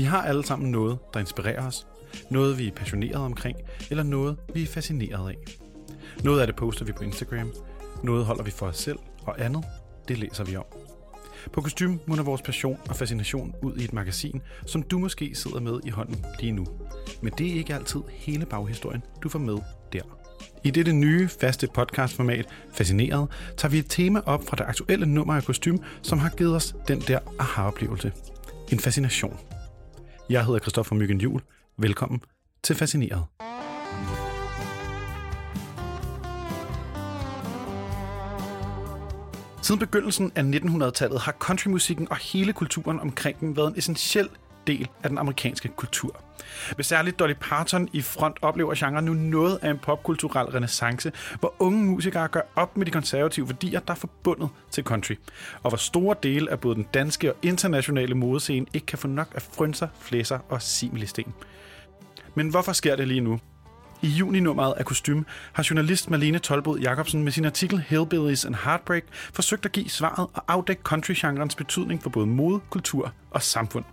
Vi har alle sammen noget, der inspirerer os. Noget, vi er passionerede omkring, eller noget, vi er fascineret af. Noget af det poster vi på Instagram, noget holder vi for os selv, og andet, det læser vi om. På Kostym munder vores passion og fascination ud i et magasin, som du måske sidder med i hånden lige nu. Men det er ikke altid hele baghistorien, du får med der. I dette nye, faste podcastformat, Fascineret, tager vi et tema op fra det aktuelle nummer af Kostym, som har givet os den der aha-oplevelse. En fascination. Jeg hedder Christoffer Myggen Jul. Velkommen til Fascineret. Siden begyndelsen af 1900-tallet har countrymusikken og hele kulturen omkring den været en essentiel del af den amerikanske kultur. Med særligt Dolly Parton i front oplever genren nu noget af en popkulturel renaissance, hvor unge musikere gør op med de konservative værdier, der er forbundet til country. Og hvor store dele af både den danske og internationale modescene ikke kan få nok af frynser, flæser og similisten. Men hvorfor sker det lige nu? I juni-nummeret af Kostym har journalist Malene Tolbod Jacobsen med sin artikel Hillbillies and Heartbreak forsøgt at give svaret og afdække country-genrens betydning for både mode, kultur og samfund.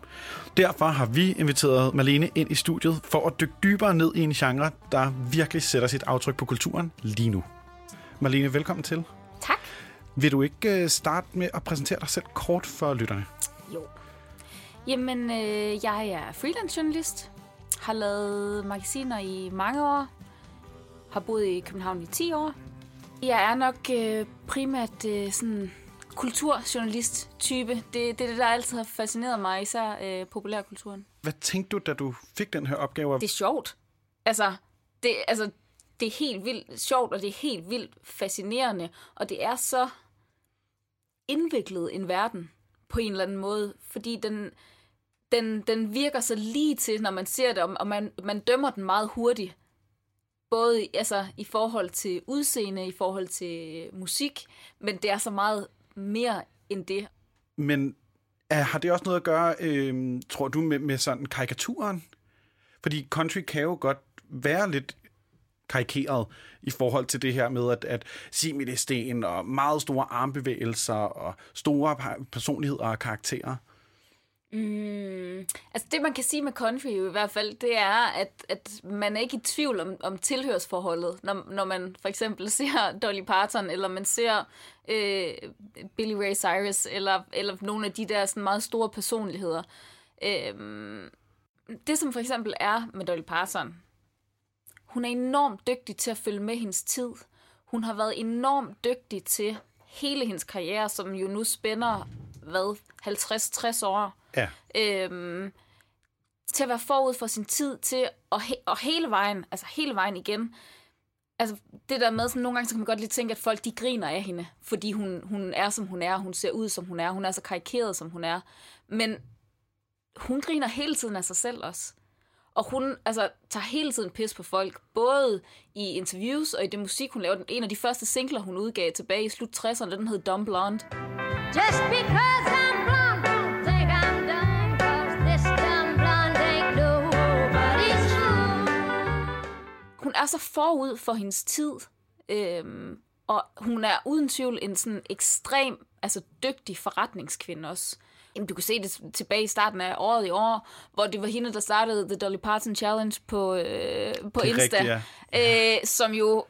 Derfor har vi inviteret Malene ind i studiet for at dykke dybere ned i en genre, der virkelig sætter sit aftryk på kulturen lige nu. Malene, velkommen til. Tak. Vil du ikke øh, starte med at præsentere dig selv kort for lytterne? Jo. Jamen, øh, jeg er freelance journalist. Har lavet magasiner i mange år. Har boet i København i 10 år. Jeg er nok øh, primært øh, sådan kulturjournalist-type. Det, det er det, der altid har fascineret mig, især øh, populærkulturen. Hvad tænkte du, da du fik den her opgave? Det er sjovt. Altså det, altså, det er helt vildt sjovt, og det er helt vildt fascinerende. Og det er så indviklet en verden på en eller anden måde, fordi den, den, den virker så lige til, når man ser det, og man, man dømmer den meget hurtigt. Både altså, i forhold til udseende, i forhold til musik, men det er så meget mere end det. Men er, har det også noget at gøre, øh, tror du, med, med sådan karikaturen? Fordi country kan jo godt være lidt karikeret i forhold til det her med at, at similisten og meget store armbevægelser og store personligheder og karakterer. Mm, altså det, man kan sige med country i hvert fald, det er, at, at man er ikke i tvivl om, om tilhørsforholdet, når, når man for eksempel ser Dolly Parton, eller man ser øh, Billy Ray Cyrus, eller, eller nogle af de der sådan meget store personligheder. Øh, det, som for eksempel er med Dolly Parton, hun er enormt dygtig til at følge med hendes tid. Hun har været enormt dygtig til hele hendes karriere, som jo nu spænder, hvad, 50-60 år. Ja. Øhm, til at være forud for sin tid, til at, he- og hele vejen, altså hele vejen igen, altså det der med, sådan nogle gange så kan man godt lige tænke, at folk de griner af hende, fordi hun, hun er, som hun er, hun ser ud, som hun er, hun er så karikeret, som hun er. Men hun griner hele tiden af sig selv også. Og hun altså, tager hele tiden pis på folk, både i interviews og i det musik, hun laver. En af de første singler, hun udgav tilbage i slut 60'erne, den hed Dumb Blonde. Just because er så forud for hendes tid, øhm, og hun er uden tvivl en sådan ekstrem, altså dygtig forretningskvinde også. Jamen, du kan se det tilbage i starten af året i år, hvor det var hende, der startede The Dolly Parton Challenge på, øh, på Insta. rigtigt, ja. øh, som jo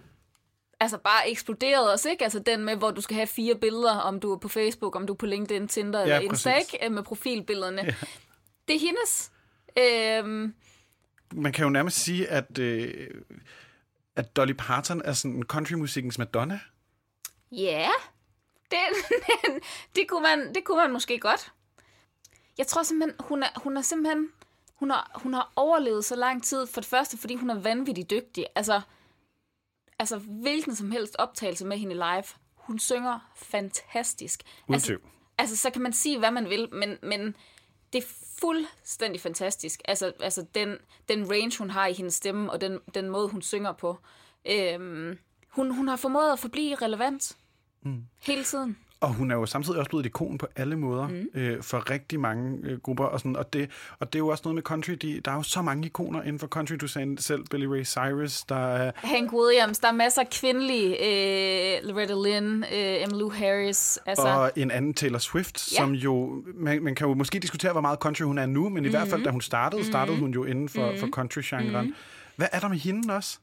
altså bare eksploderede os, ikke? Altså den med, hvor du skal have fire billeder, om du er på Facebook, om du er på LinkedIn, Tinder eller Insta, ikke? Øh, Med profilbillederne. Ja. Det er hendes. Øhm, Man kan jo nærmest sige, at, øh, at Dolly Parton er sådan countrymusikkens Madonna. Ja, det, det, kunne man, det kunne man måske godt. Jeg tror simpelthen, hun er, hun er simpelthen, hun har, hun har overlevet så lang tid. For det første, fordi hun er vanvittigt dygtig. Altså, altså hvilken som helst optagelse med hende live. Hun synger fantastisk. Uden altså, altså, så kan man sige, hvad man vil, men, men det er fuldstændig fantastisk. Altså, altså den, den range, hun har i hendes stemme, og den, den måde, hun synger på. Øhm, hun, hun har formået at forblive relevant mm. hele tiden. Og hun er jo samtidig også blevet et ikon på alle måder mm. øh, for rigtig mange øh, grupper. Og, sådan, og, det, og det er jo også noget med country. De, der er jo så mange ikoner inden for country. Du sagde selv Billy Ray Cyrus. Der er, Hank Williams, der er masser af kvindelige, øh, Loretta Lynn, øh, Emmylou Harris. Altså, og en anden Taylor Swift, Ja. som jo... Man, man kan jo måske diskutere, hvor meget country hun er nu, men i hvert Mhm. fald, da hun startede, startede hun jo inden for, for country-genren. Hvad er der med hende også?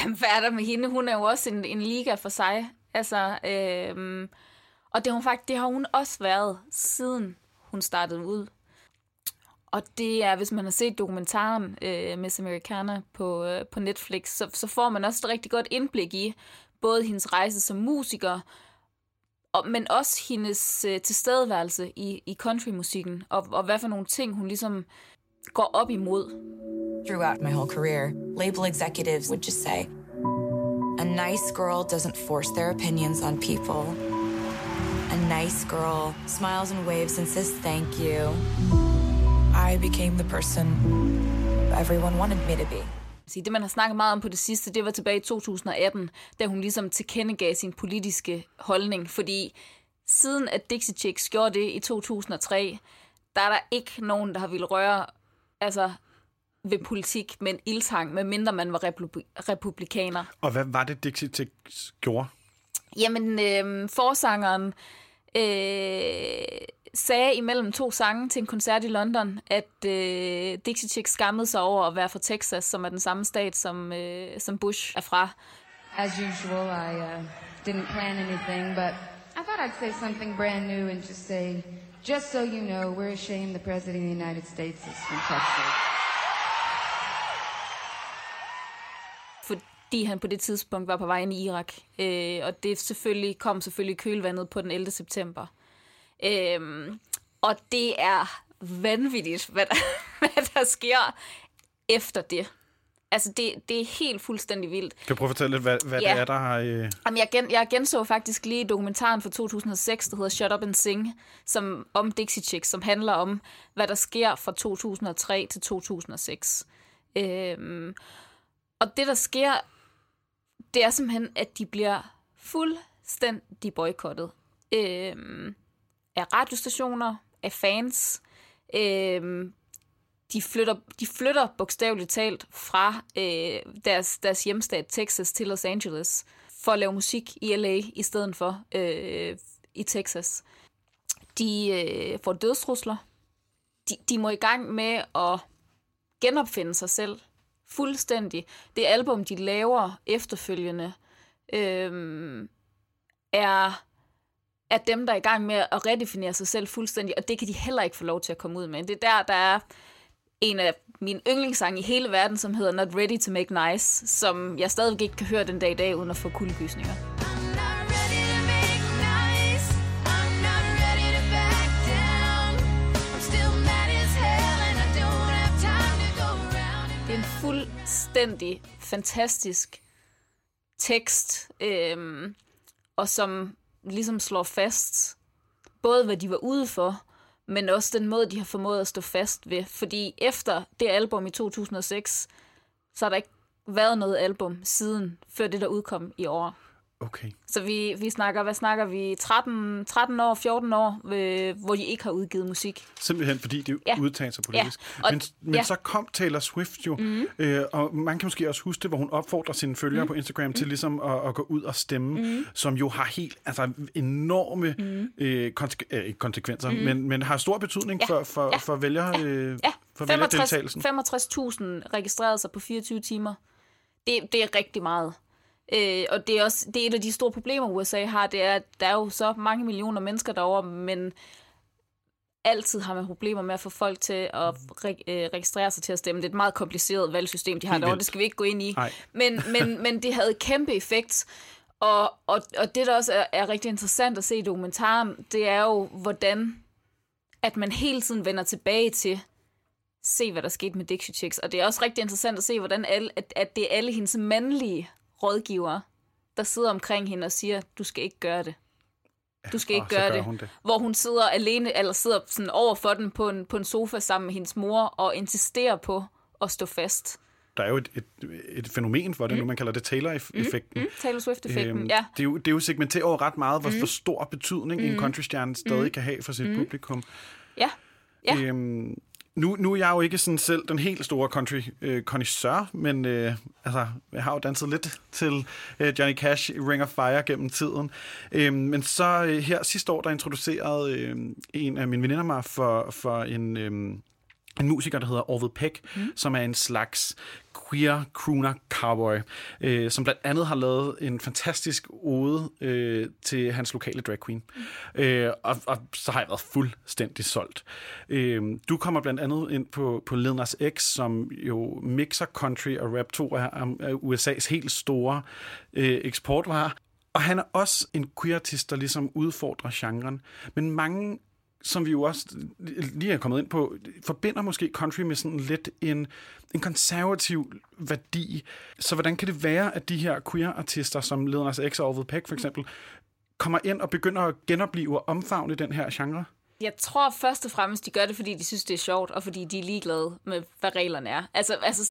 Jamen, hvad er der med hende? Hun er jo også en, en liga for sig. Altså, øhm, og det har, hun faktisk, det har hun også været, siden hun startede ud. Og det er, hvis man har set dokumentaren øh, Miss Americana på, øh, på Netflix, så, så får man også et rigtig godt indblik i både hendes rejse som musiker, og, men også hendes øh, tilstedeværelse i, i countrymusikken, og, og hvad for nogle ting, hun ligesom går op imod. Throughout my whole career, label executives would just say, a nice girl doesn't force their opinions on people. A nice girl smiles and waves and says thank you. I became the person everyone wanted me to be. det man har snakket meget om på det sidste, det var tilbage i 2018, da hun ligesom tilkendegav sin politiske holdning, fordi siden at Dixie Chicks gjorde det i 2003, der er der ikke nogen, der har ville røre altså, ved politik med en ildtang, medmindre man var republi- republikaner. Og hvad var det, Dixie Chicks gjorde? Jamen, øh, forsangeren øh, sagde imellem to sange til en koncert i London, at øh, Dixie Chicks skammede sig over at være fra Texas, som er den samme stat, som, øh, som Bush er fra. As usual, I uh, didn't plan anything, but I thought I'd say something brand new and just say, just so you know, we're ashamed the President of the United States is from Texas. Fordi han på det tidspunkt var på vej ind i Irak. Øh, og det selvfølgelig kom selvfølgelig kølvandet på den 11. september. Øh, og det er vanvittigt, hvad der, hvad der sker efter det. Altså, det, det er helt fuldstændig vildt. Kan du prøve at fortælle lidt, hvad, hvad Ja. det er, der har... Øh... Jamen, jeg, gen, jeg genså faktisk lige dokumentaren fra 2006, der hedder Shut Up and Sing, som, om Dixie Chicks, som handler om, hvad der sker fra 2003 til 2006. Øhm, og det, der sker, det er simpelthen, at de bliver fuldstændig boykottet. Øh, af radiostationer, af fans. Øh, de flytter, de flytter bogstaveligt talt fra øh, deres, deres hjemstat Texas til Los Angeles for at lave musik i LA i stedet for øh, i Texas. De øh, får dødstrusler. De, de må i gang med at genopfinde sig selv fuldstændig. Det album, de laver efterfølgende, øh, er, er dem, der er i gang med at redefinere sig selv fuldstændig, og det kan de heller ikke få lov til at komme ud med. Det er der, der er en af mine yndlingssange i hele verden, som hedder Not Ready to Make Nice, som jeg stadigvæk ikke kan høre den dag i dag, uden at få kuldegysninger. Fuldstændig fantastisk tekst, øhm, og som ligesom slår fast, både hvad de var ude for, men også den måde, de har formået at stå fast ved. Fordi efter det album i 2006, så har der ikke været noget album siden, før det der udkom i år. Okay. Så vi, vi snakker, hvad snakker vi, 13, 13 år, 14 år, øh, hvor de ikke har udgivet musik. Simpelthen fordi de Ja. ja. udtager sig politisk. Ja. Og- Men, men ja. så kom Taylor Swift jo, mm. øh, og man kan måske også huske det, hvor hun opfordrer sine følgere mm. på Instagram mm. til ligesom at, at gå ud og stemme, mm. som jo har helt altså, enorme mm. øh, konse- øh, konsekvenser, mm. men, men har stor betydning Ja. for, for, Ja. for vælger, øh, Ja, for 65 vælgerdeltagelsen. 65.000 registrerede sig på 24 timer. Det, det er rigtig meget. Øh, og det er også det er et af de store problemer, USA har, det er, at der er jo så mange millioner mennesker derovre, men altid har man problemer med at få folk til at re- øh, registrere sig til at stemme. Det er et meget kompliceret valgsystem, de har derovre. Det skal vi ikke gå ind i. Nej. Men, men, men det havde kæmpe effekt. Og, og, og det, der også er, er rigtig interessant at se i dokumentaren, det er jo, hvordan at man hele tiden vender tilbage til, se hvad der skete med Dixie Chicks. Og det er også rigtig interessant at se, hvordan alle, at, at det er alle hendes mandlige rådgivere, der sidder omkring hende og siger, du skal ikke gøre det. Du skal ikke så gøre gør det. hun det. Hvor hun sidder alene, eller sidder sådan over for den på en, på en sofa sammen med hendes mor, og insisterer på at stå fast. Der er jo et, et, et fænomen for det nu, man kalder det Taylor-effekten. Mm, Taylor Swift-effekten, Øhm, ja. det, er jo, det er jo segmenteret over ret meget, hvor, hvor stor betydning en countrystjerne stadig kan have for sit publikum. Ja, ja. Øhm, nu, nu er jeg jo ikke sådan selv den helt store country øh, connoisseur, men øh, altså, jeg har jo danset lidt til øh, Johnny Cash i Ring of Fire gennem tiden. Øh, men så øh, her sidste år, der introducerede øh, en af mine veninder mig for, for en... Øh, en musiker, der hedder Orville Peck, mm. som er en slags queer crooner cowboy, øh, som blandt andet har lavet en fantastisk ode øh, til hans lokale drag queen. Mm. Øh, og, og så har jeg været fuldstændig solgt. Øh, du kommer blandt andet ind på, på Nas X, som jo mixer country og rap, to er, er USA's helt store øh, eksportvarer. Og han er også en queer-artist, der ligesom udfordrer genren. Men mange som vi jo også lige er kommet ind på, forbinder måske country med sådan lidt en, en konservativ værdi. Så hvordan kan det være, at de her queer-artister, som Lil X og Orville Peck for eksempel, kommer ind og begynder at genopleve og omfavne den her genre? Jeg tror først og fremmest, de gør det, fordi de synes, det er sjovt, og fordi de er ligeglade med, hvad reglerne er. Altså, altså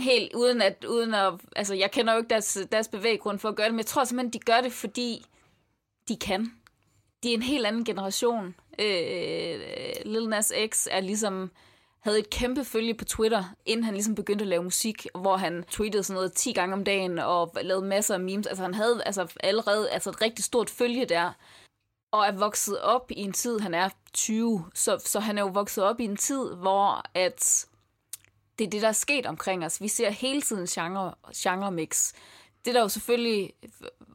helt uden at, uden at, altså jeg kender jo ikke deres, deres bevæggrund for at gøre det, men jeg tror simpelthen, de gør det, fordi de kan. De er en helt anden generation. Øh, Lil Nas X er ligesom, havde et kæmpe følge på Twitter, inden han ligesom begyndte at lave musik, hvor han tweetede sådan noget 10 gange om dagen og lavede masser af memes. Altså han havde altså allerede altså et rigtig stort følge der, og er vokset op i en tid, han er 20, så, så han er jo vokset op i en tid, hvor at det er det, der er sket omkring os. Vi ser hele tiden genre, genre mix. Det, der jo selvfølgelig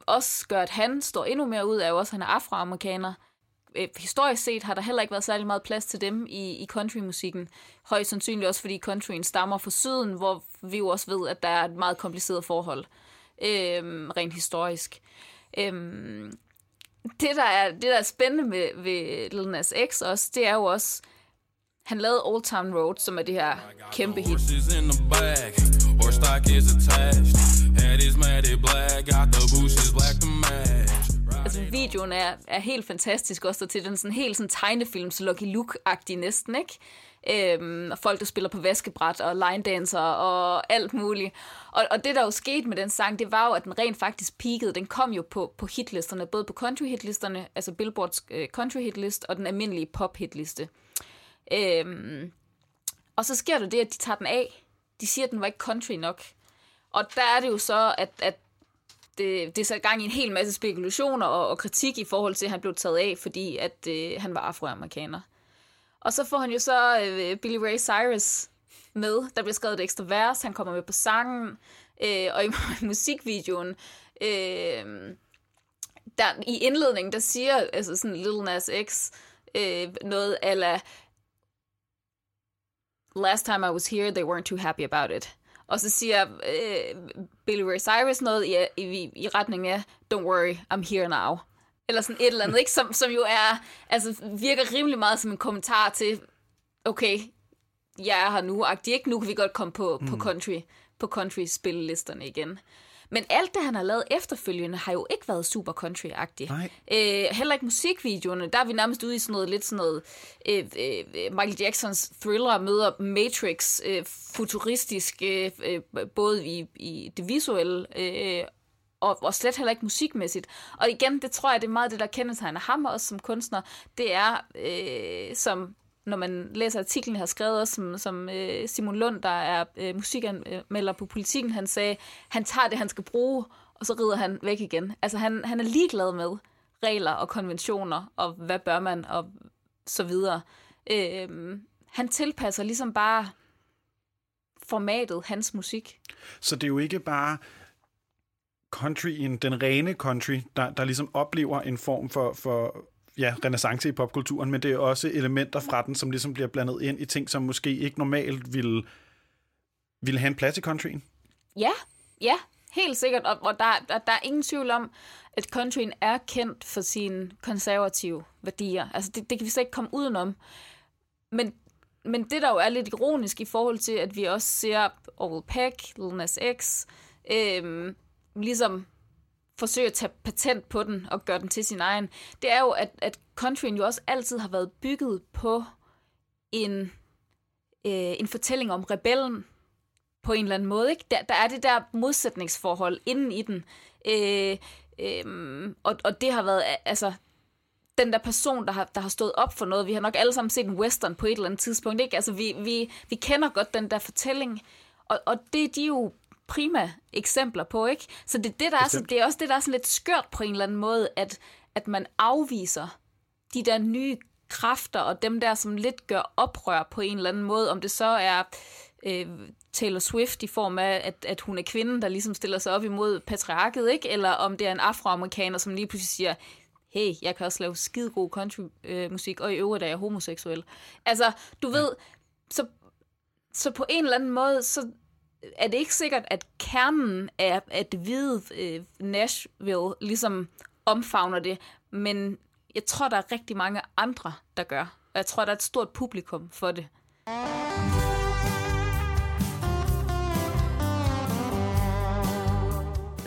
også gør, at han står endnu mere ud, er jo også, at han er afroamerikaner. Øh, historisk set har der heller ikke været særlig meget plads til dem i, i countrymusikken. Højst sandsynligt også, fordi countryen stammer fra syden, hvor vi jo også ved, at der er et meget kompliceret forhold, øhm, rent historisk. Øhm, det, der er, det, der er spændende med, ved Lil Nas X også, det er jo også, han lavede Old Town Road, som er det her kæmpe hit. Altså, videoen er, er helt fantastisk også, og til den sådan helt sådan tegnefilms Lucky Luke-agtig næsten, ikke? Øhm, og folk, der spiller på vaskebræt og line dancer og alt muligt. Og, og det, der jo skete med den sang, det var jo, at den rent faktisk peakede. Den kom jo på, på hitlisterne, både på country hitlisterne, altså Billboards øh, country hitlist og den almindelige pop hitliste. Øhm, og så sker der det, at de tager den af. De siger, at den var ikke country nok. Og der er det jo så, at, at det, det satte gang i en hel masse spekulationer og, og kritik i forhold til, at han blev taget af, fordi at øh, han var afroamerikaner. Og så får han jo så øh, Billy Ray Cyrus med. Der bliver skrevet et ekstra vers. Han kommer med på sangen. Øh, og i musikvideoen, øh, der, i indledningen, der siger altså sådan Little Nas X øh, noget ala Last time I was here, they weren't too happy about it. Og så siger øh, Billy Ray Cyrus noget i, i, i retning af Don't worry, I'm here now. Eller sådan et eller andet, ikke? Som, som jo er, altså virker rimelig meget som en kommentar til, okay, jeg er her nu, agtig, ikke? Nu kan vi godt komme på, mm. på country, på country spillelisterne igen. Men alt det, han har lavet efterfølgende, har jo ikke været super country-agtigt. Øh, heller ikke musikvideoerne. Der er vi nærmest ude i sådan noget, lidt sådan noget, øh, øh, Michael Jacksons thriller møder Matrix, øh, futuristisk, øh, øh, både i, i det visuelle øh, og, og slet heller ikke musikmæssigt. Og igen, det tror jeg, det er meget det, der kendetegner ham også som kunstner. Det er, øh, som når man læser artiklen, jeg har skrevet også, som, som øh, Simon Lund, der er øh, musikanmelder på politikken, han sagde, han tager det, han skal bruge, og så rider han væk igen. Altså han, han er ligeglad med regler og konventioner, og hvad bør man, og så videre. Øh, han tilpasser ligesom bare formatet, hans musik. Så det er jo ikke bare countryen, den rene country, der, der ligesom oplever en form for, for ja, renaissance i popkulturen, men det er også elementer fra den, som ligesom bliver blandet ind i ting, som måske ikke normalt ville, ville have en plads i countryen. Ja, ja, helt sikkert. Og, og der, der, der er ingen tvivl om, at countryen er kendt for sine konservative værdier. Altså, det, det kan vi slet ikke komme udenom. Men, men det, der jo er lidt ironisk i forhold til, at vi også ser Oral Peck, Lil Nas X, øhm, ligesom forsøge at tage patent på den og gøre den til sin egen, det er jo, at, at countryen jo også altid har været bygget på en, øh, en fortælling om rebellen på en eller anden måde. Ikke? Der, der er det der modsætningsforhold inden i den. Øh, øh, og, og det har været, altså, den der person, der har, der har stået op for noget. Vi har nok alle sammen set en western på et eller andet tidspunkt. Ikke? Altså, vi, vi, vi kender godt den der fortælling. Og, og det er de jo prima eksempler på, ikke? Så det, det, der er, så, det er også det, der er sådan lidt skørt på en eller anden måde, at, at man afviser de der nye kræfter, og dem der, som lidt gør oprør på en eller anden måde, om det så er øh, Taylor Swift i form af, at, at hun er kvinden, der ligesom stiller sig op imod patriarket, ikke? Eller om det er en afroamerikaner, som lige pludselig siger, hey, jeg kan også lave skide god countrymusik, og i øvrigt er jeg homoseksuel. Altså, du ved, så, så på en eller anden måde, så er det ikke sikkert, at kernen af at hvide øh, Nashville ligesom omfavner det, men jeg tror, der er rigtig mange andre, der gør. Og jeg tror, der er et stort publikum for det.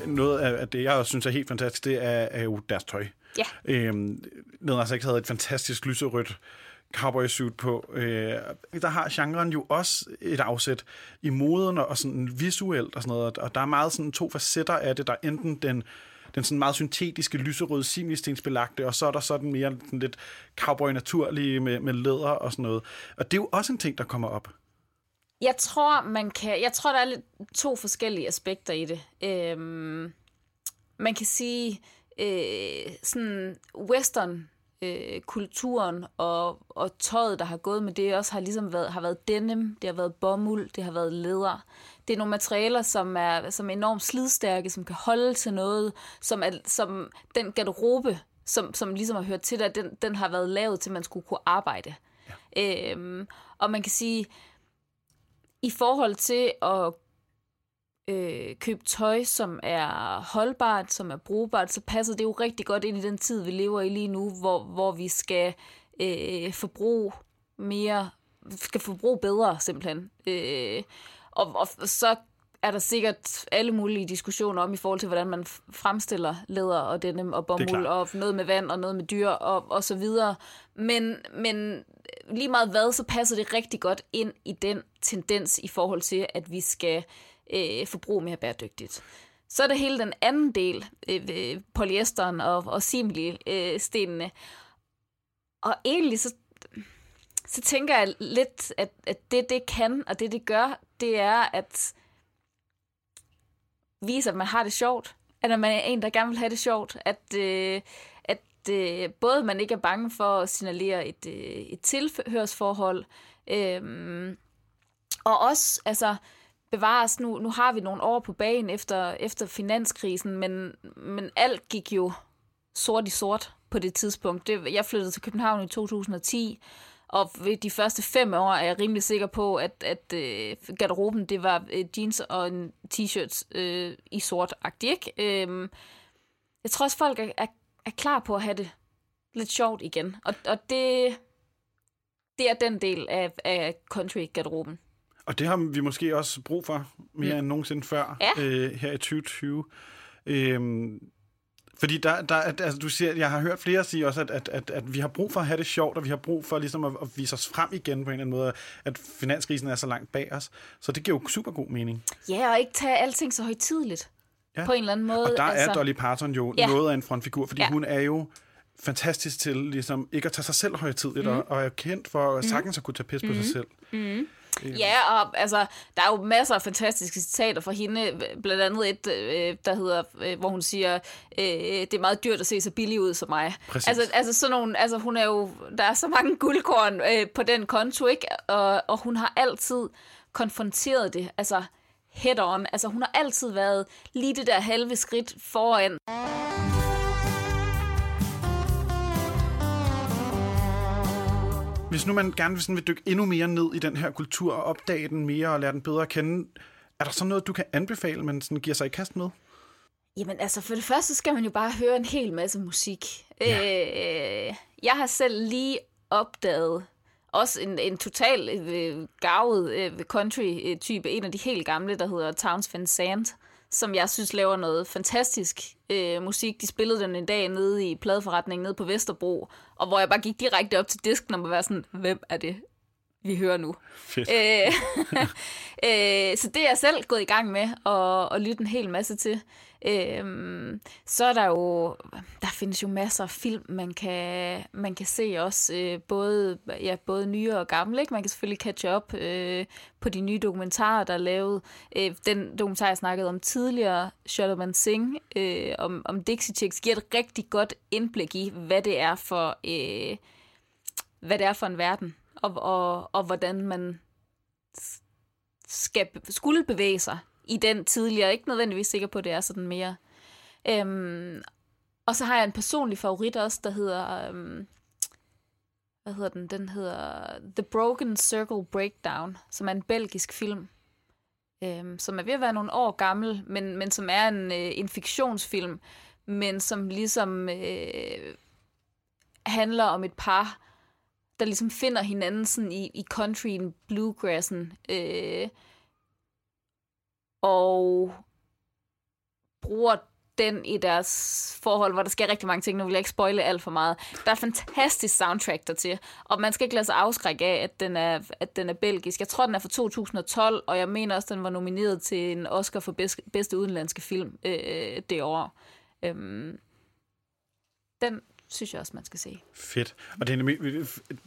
Noget af det, jeg også synes er helt fantastisk, det er, er jo deres tøj. Ja. Øhm, Nedras ikke havde et fantastisk lyserødt cowboy suit på. Øh, der har genren jo også et afsæt i moden og sådan visuelt og sådan noget, og der er meget sådan to facetter af det. Der er enten den den sådan meget syntetiske, lyserøde, simistensbelagte, og så er der sådan mere sådan lidt cowboy-naturlige med, med læder og sådan noget. Og det er jo også en ting, der kommer op. Jeg tror, man kan, jeg tror, der er lidt to forskellige aspekter i det. Øhm, man kan sige, øh, sådan western øh, kulturen og, og tøjet, der har gået med det, også har ligesom været, har været denim, det har været bomuld, det har været læder. Det er nogle materialer, som er, som er enormt slidstærke, som kan holde til noget, som, er, som den garderobe, som, som ligesom har hørt til der, den, den har været lavet til, at man skulle kunne arbejde. Ja. Øhm, og man kan sige, i forhold til at øh, købe tøj, som er holdbart, som er brugbart, så passer det jo rigtig godt ind i den tid, vi lever i lige nu, hvor, hvor vi skal øh, forbruge mere, skal forbruge bedre simpelthen. Øh, og, og så er der sikkert alle mulige diskussioner om i forhold til, hvordan man fremstiller læder og denim og bomuld, og noget med vand og noget med dyr og, og så videre. Men, men lige meget hvad, så passer det rigtig godt ind i den tendens i forhold til, at vi skal øh, Øh, forbruge mere bæredygtigt. Så er der hele den anden del, øh, polyesteren og, og simili-stenene. Øh, og egentlig så, så tænker jeg lidt, at, at det, det kan, og det, det gør, det er at vise, at man har det sjovt. At man er en, der gerne vil have det sjovt. At, øh, at øh, både man ikke er bange for at signalere et, øh, et tilhørsforhold, øh, og også, altså, bevares, nu, nu har vi nogle år på banen efter, efter finanskrisen, men, men alt gik jo sort i sort på det tidspunkt. Det, jeg flyttede til København i 2010, og ved de første fem år er jeg rimelig sikker på, at, at øh, garderoben det var øh, jeans og en t-shirt øh, i sort ikke? Øh, jeg tror også, folk er, er, er klar på at have det lidt sjovt igen. Og, og det, det er den del af, af country-garderoben. Og det har vi måske også brug for mere mm. end nogensinde før Ja. øh, her i 2020. Øhm, fordi der, der, altså, du siger, jeg har hørt flere sige også, at, at, at, at vi har brug for at have det sjovt, og vi har brug for ligesom at, at vise os frem igen på en eller anden måde, at finanskrisen er så langt bag os. Så det giver jo super god mening. Ja, og ikke tage alting så højtidligt. Ja. På en eller anden måde. Og der altså, er Dolly Parton jo ja. Noget af en frontfigur, fordi ja. Hun er jo fantastisk til ligesom ikke at tage sig selv højtidligt, mm. og, og er kendt for mm. sagtens at kunne tage pis på sig selv. Mm. Ja, og altså, der er jo masser af fantastiske citater fra hende. Blandt andet et, øh, der hedder, øh, hvor hun siger, øh, det er meget dyrt at se så billig ud som mig. Præcis. Altså, altså sådan nogle, altså hun er jo, der er så mange guldkorn øh, på den konto, ikke? Og, og hun har altid konfronteret det, altså head on. Altså hun har altid været lige det der halve skridt foran. Hvis nu man gerne vil, sådan, vil dykke endnu mere ned i den her kultur, og opdage den mere og lære den bedre at kende, er der så noget, du kan anbefale, man sådan giver sig i kast med? Jamen altså, for det første skal man jo bare høre en hel masse musik. Ja. Øh, jeg har selv lige opdaget også en, en total øh, gavet øh, country-type, en af de helt gamle, der hedder Towns Van Sant, som jeg synes laver noget fantastisk øh, musik. De spillede den en dag nede i pladeforretningen nede på Vesterbro, og hvor jeg bare gik direkte op til disken og var sådan, hvem er det, vi hører nu? Fedt. Øh, øh, så det er jeg selv gået i gang med at, at lytte en hel masse til. Øh, så er der jo, der findes jo masser af film, man kan, man kan se også, øh, både, ja, både nye og gamle. Ikke? Man kan selvfølgelig catch up øh, på de nye dokumentarer, der er lavet. Øh, den dokumentar, jeg snakkede om tidligere, Shalaman Singh, øh, om, om Dixie Chicks, giver et rigtig godt indblik i, hvad det er for, øh, hvad det er for en verden, og, og, og hvordan man skal, skulle bevæge sig i den tidligere. Jeg er ikke nødvendigvis sikker på, at det er sådan mere. Øhm, og så har jeg en personlig favorit også, der hedder... Øhm, hvad hedder den? Den hedder The Broken Circle Breakdown, som er en belgisk film, øhm, som er ved at være nogle år gammel, men, men som er en, øh, en fiktionsfilm, men som ligesom øh, handler om et par, der ligesom finder hinanden sådan i, i countryen, bluegrassen, øh, og bruger den i deres forhold, hvor der sker rigtig mange ting. Nu vil jeg ikke spoile alt for meget. Der er fantastisk soundtrack der til, og man skal ikke lade sig afskrække af, at den, er, at den er belgisk. Jeg tror, den er fra 2012, og jeg mener også, den var nomineret til en Oscar for bedste, bedste udenlandske film øh, øh, det år. Øhm, den synes jeg også, man skal se. Fedt. Og det er nemlig øh,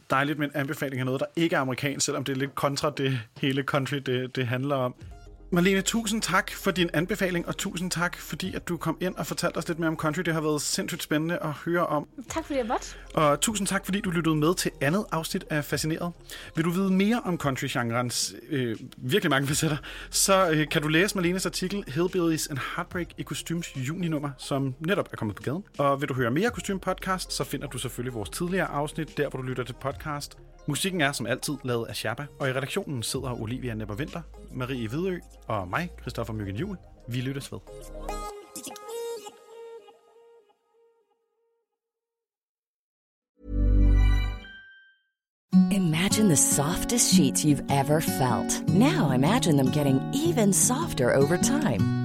dejligt med en anbefaling af noget, der ikke er amerikansk, selvom det er lidt kontra det hele country, det, det handler om. Marlene, tusind tak for din anbefaling, og tusind tak, fordi at du kom ind og fortalte os lidt mere om country. Det har været sindssygt spændende at høre om. Tak fordi jeg måtte. Og tusind tak, fordi du lyttede med til andet afsnit af Fascineret. Vil du vide mere om country-genrens øh, virkelig mange facetter, så øh, kan du læse Marlenes artikel Hillbillies and Heartbreak i Kostyms juninummer, som netop er kommet på gaden. Og vil du høre mere Kostym podcast, så finder du selvfølgelig vores tidligere afsnit, der hvor du lytter til podcast. Musikken er som altid lavet af Sherpa, og i redaktionen sidder Olivia Nepper Marie Hvidø og mig, Christoffer Myggen Jul. Vi lyttes ved. Imagine the softest sheets you've ever felt. Now imagine them getting even softer over time.